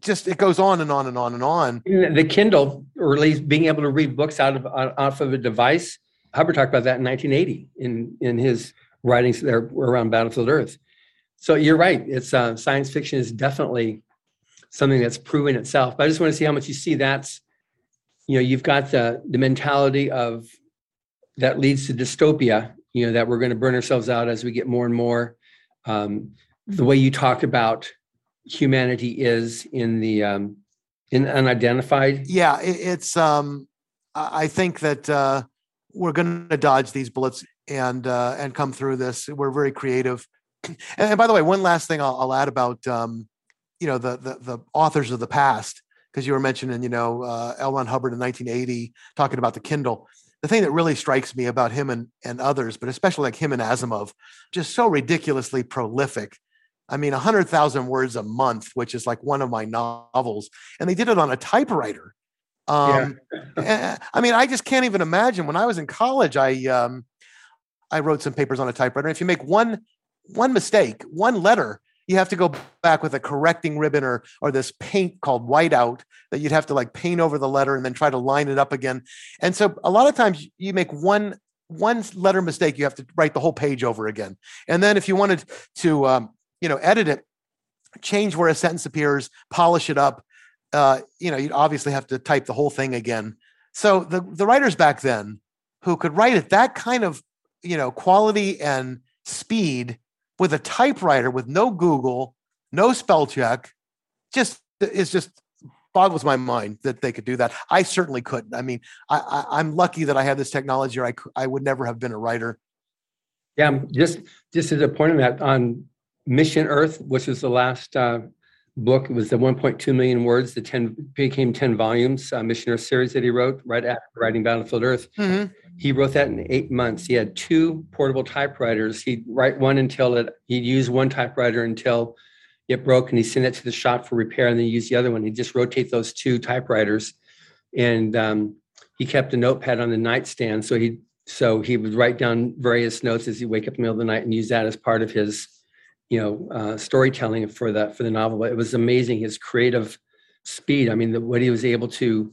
just it goes on and on and on and on. The Kindle, or at least being able to read books out of off of a device. Hubbard talked about that in 1980 in in his writings there around Battlefield Earth. So you're right. It's uh, science fiction is definitely something that's proven itself. But I just want to see how much you see that's, you know, you've got the the mentality of that leads to dystopia. You know that we're going to burn ourselves out as we get more and more. Um, the way you talk about humanity is in the um, in unidentified? Yeah, it, it's. Um, I think that uh, we're going to dodge these bullets and uh, and come through this. We're very creative. And, and by the way, one last thing I'll, I'll add about um, you know the, the the authors of the past because you were mentioning you know uh, L. Ron Hubbard in 1980 talking about the Kindle. The thing that really strikes me about him and, and others, but especially like him and Asimov, just so ridiculously prolific I mean, 100,000 words a month, which is like one of my novels. And they did it on a typewriter. Um, yeah. I mean, I just can't even imagine. When I was in college, I um, I wrote some papers on a typewriter. And if you make one one mistake, one letter, you have to go back with a correcting ribbon or or this paint called whiteout that you'd have to like paint over the letter and then try to line it up again. And so a lot of times you make one one letter mistake, you have to write the whole page over again. And then if you wanted to um, you know, edit it, change where a sentence appears, polish it up. Uh, you know, you'd obviously have to type the whole thing again. So the the writers back then who could write at that kind of you know quality and speed with a typewriter with no Google, no spell check, just is just boggles my mind that they could do that. I certainly couldn't. I mean, I, I, am lucky that I have this technology, or I, I would never have been a writer. Yeah, just just as a point of that on Mission Earth, which is the last uh, book. It was the 1.2 million words, the 10 became 10 volumes, uh, Mission Earth series that he wrote right after writing Battlefield Earth. Mm-hmm. He wrote that in eight months. He had two portable typewriters. He'd write one until it, he'd use one typewriter until it broke and he sent it to the shop for repair and then use the other one. He'd just rotate those two typewriters. And um, he kept a notepad on the nightstand. So he so he would write down various notes as he wake up in the middle of the night and use that as part of his you know uh, storytelling for the for the novel. It was amazing his creative speed. I mean, the, what he was able to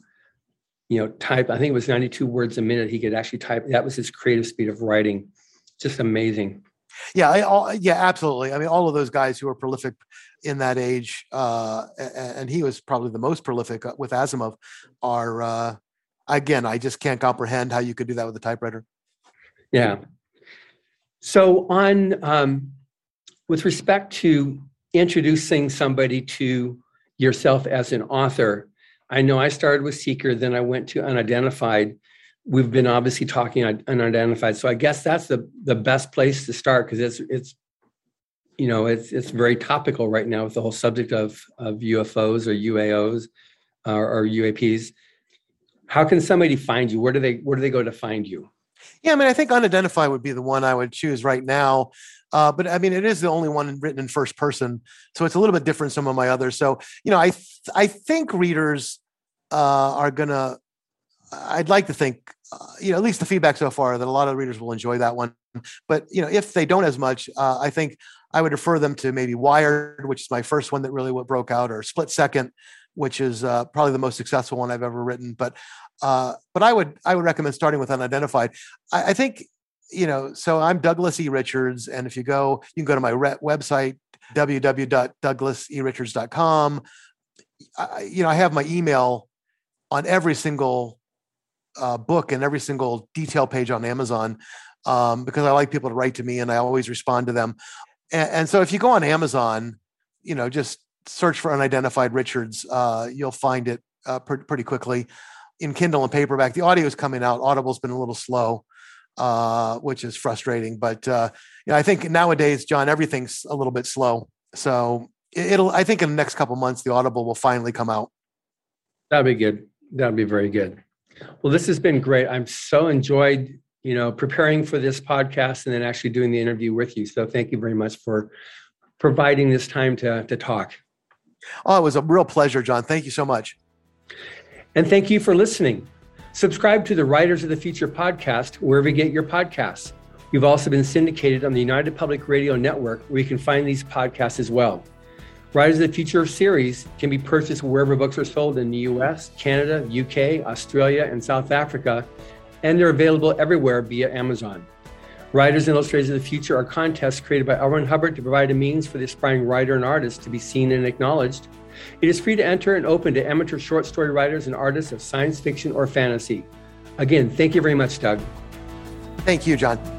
you know type. I think it was 92 words a minute. He could actually type. That was his creative speed of writing. Just amazing. Yeah, I, all, yeah, absolutely. I mean, all of those guys who were prolific in that age, uh, and he was probably the most prolific uh, with Asimov, are uh, again. I just can't comprehend how you could do that with a typewriter. Yeah. So on um, with respect to introducing somebody to yourself as an author, I know I started with Seeker, then I went to Unidentified. We've been obviously talking unidentified, so I guess that's the the best place to start because it's it's you know it's it's very topical right now with the whole subject of of UFOs or UAOs uh, or UAPs. How can somebody find you? Where do they where do they go to find you? Yeah, I mean, I think unidentified would be the one I would choose right now. Uh, but I mean, it is the only one written in first person, so it's a little bit different some of my others. So you know, I th- I think readers uh, are gonna. I'd like to think, uh, you know, at least the feedback so far that a lot of readers will enjoy that one. But you know, if they don't as much, uh, I think I would refer them to maybe Wired, which is my first one that really what broke out, or Split Second, which is uh, probably the most successful one I've ever written. But uh, but I would I would recommend starting with unidentified. I, I, think you know. So I'm Douglas E. Richards, and if you go, you can go to my re- website www.douglaserichards.com. I, you know, I have my email on every single uh, book and every single detail page on Amazon um, because I like people to write to me, and I always respond to them. And, and so if you go on Amazon, you know, just search for unidentified Richards, uh, you'll find it uh, pr- pretty quickly in Kindle and paperback. The audio is coming out. Audible's been a little slow, uh, which is frustrating. But uh, you know, I think nowadays, John, everything's a little bit slow. So it'll. I think in the next couple months, the Audible will finally come out. That'd be good. That'd be very good. Well, this has been great. I'm so enjoyed, you know, preparing for this podcast and then actually doing the interview with you. So thank you very much for providing this time to to talk. Oh, it was a real pleasure, John. Thank you so much. And thank you for listening. Subscribe to the Writers of the Future podcast wherever you get your podcasts. We've also been syndicated on the United Public Radio Network, where you can find these podcasts as well. Writers of the Future series can be purchased wherever books are sold in the US, Canada, UK, Australia, and South Africa, and they're available everywhere via Amazon. Writers and Illustrators of the Future are contests created by. Ron Hubbard to provide a means for the aspiring writer and artist to be seen and acknowledged. It is free to enter and open to amateur short story writers and artists of science fiction or fantasy. Again, thank you very much, Doug. Thank you, John.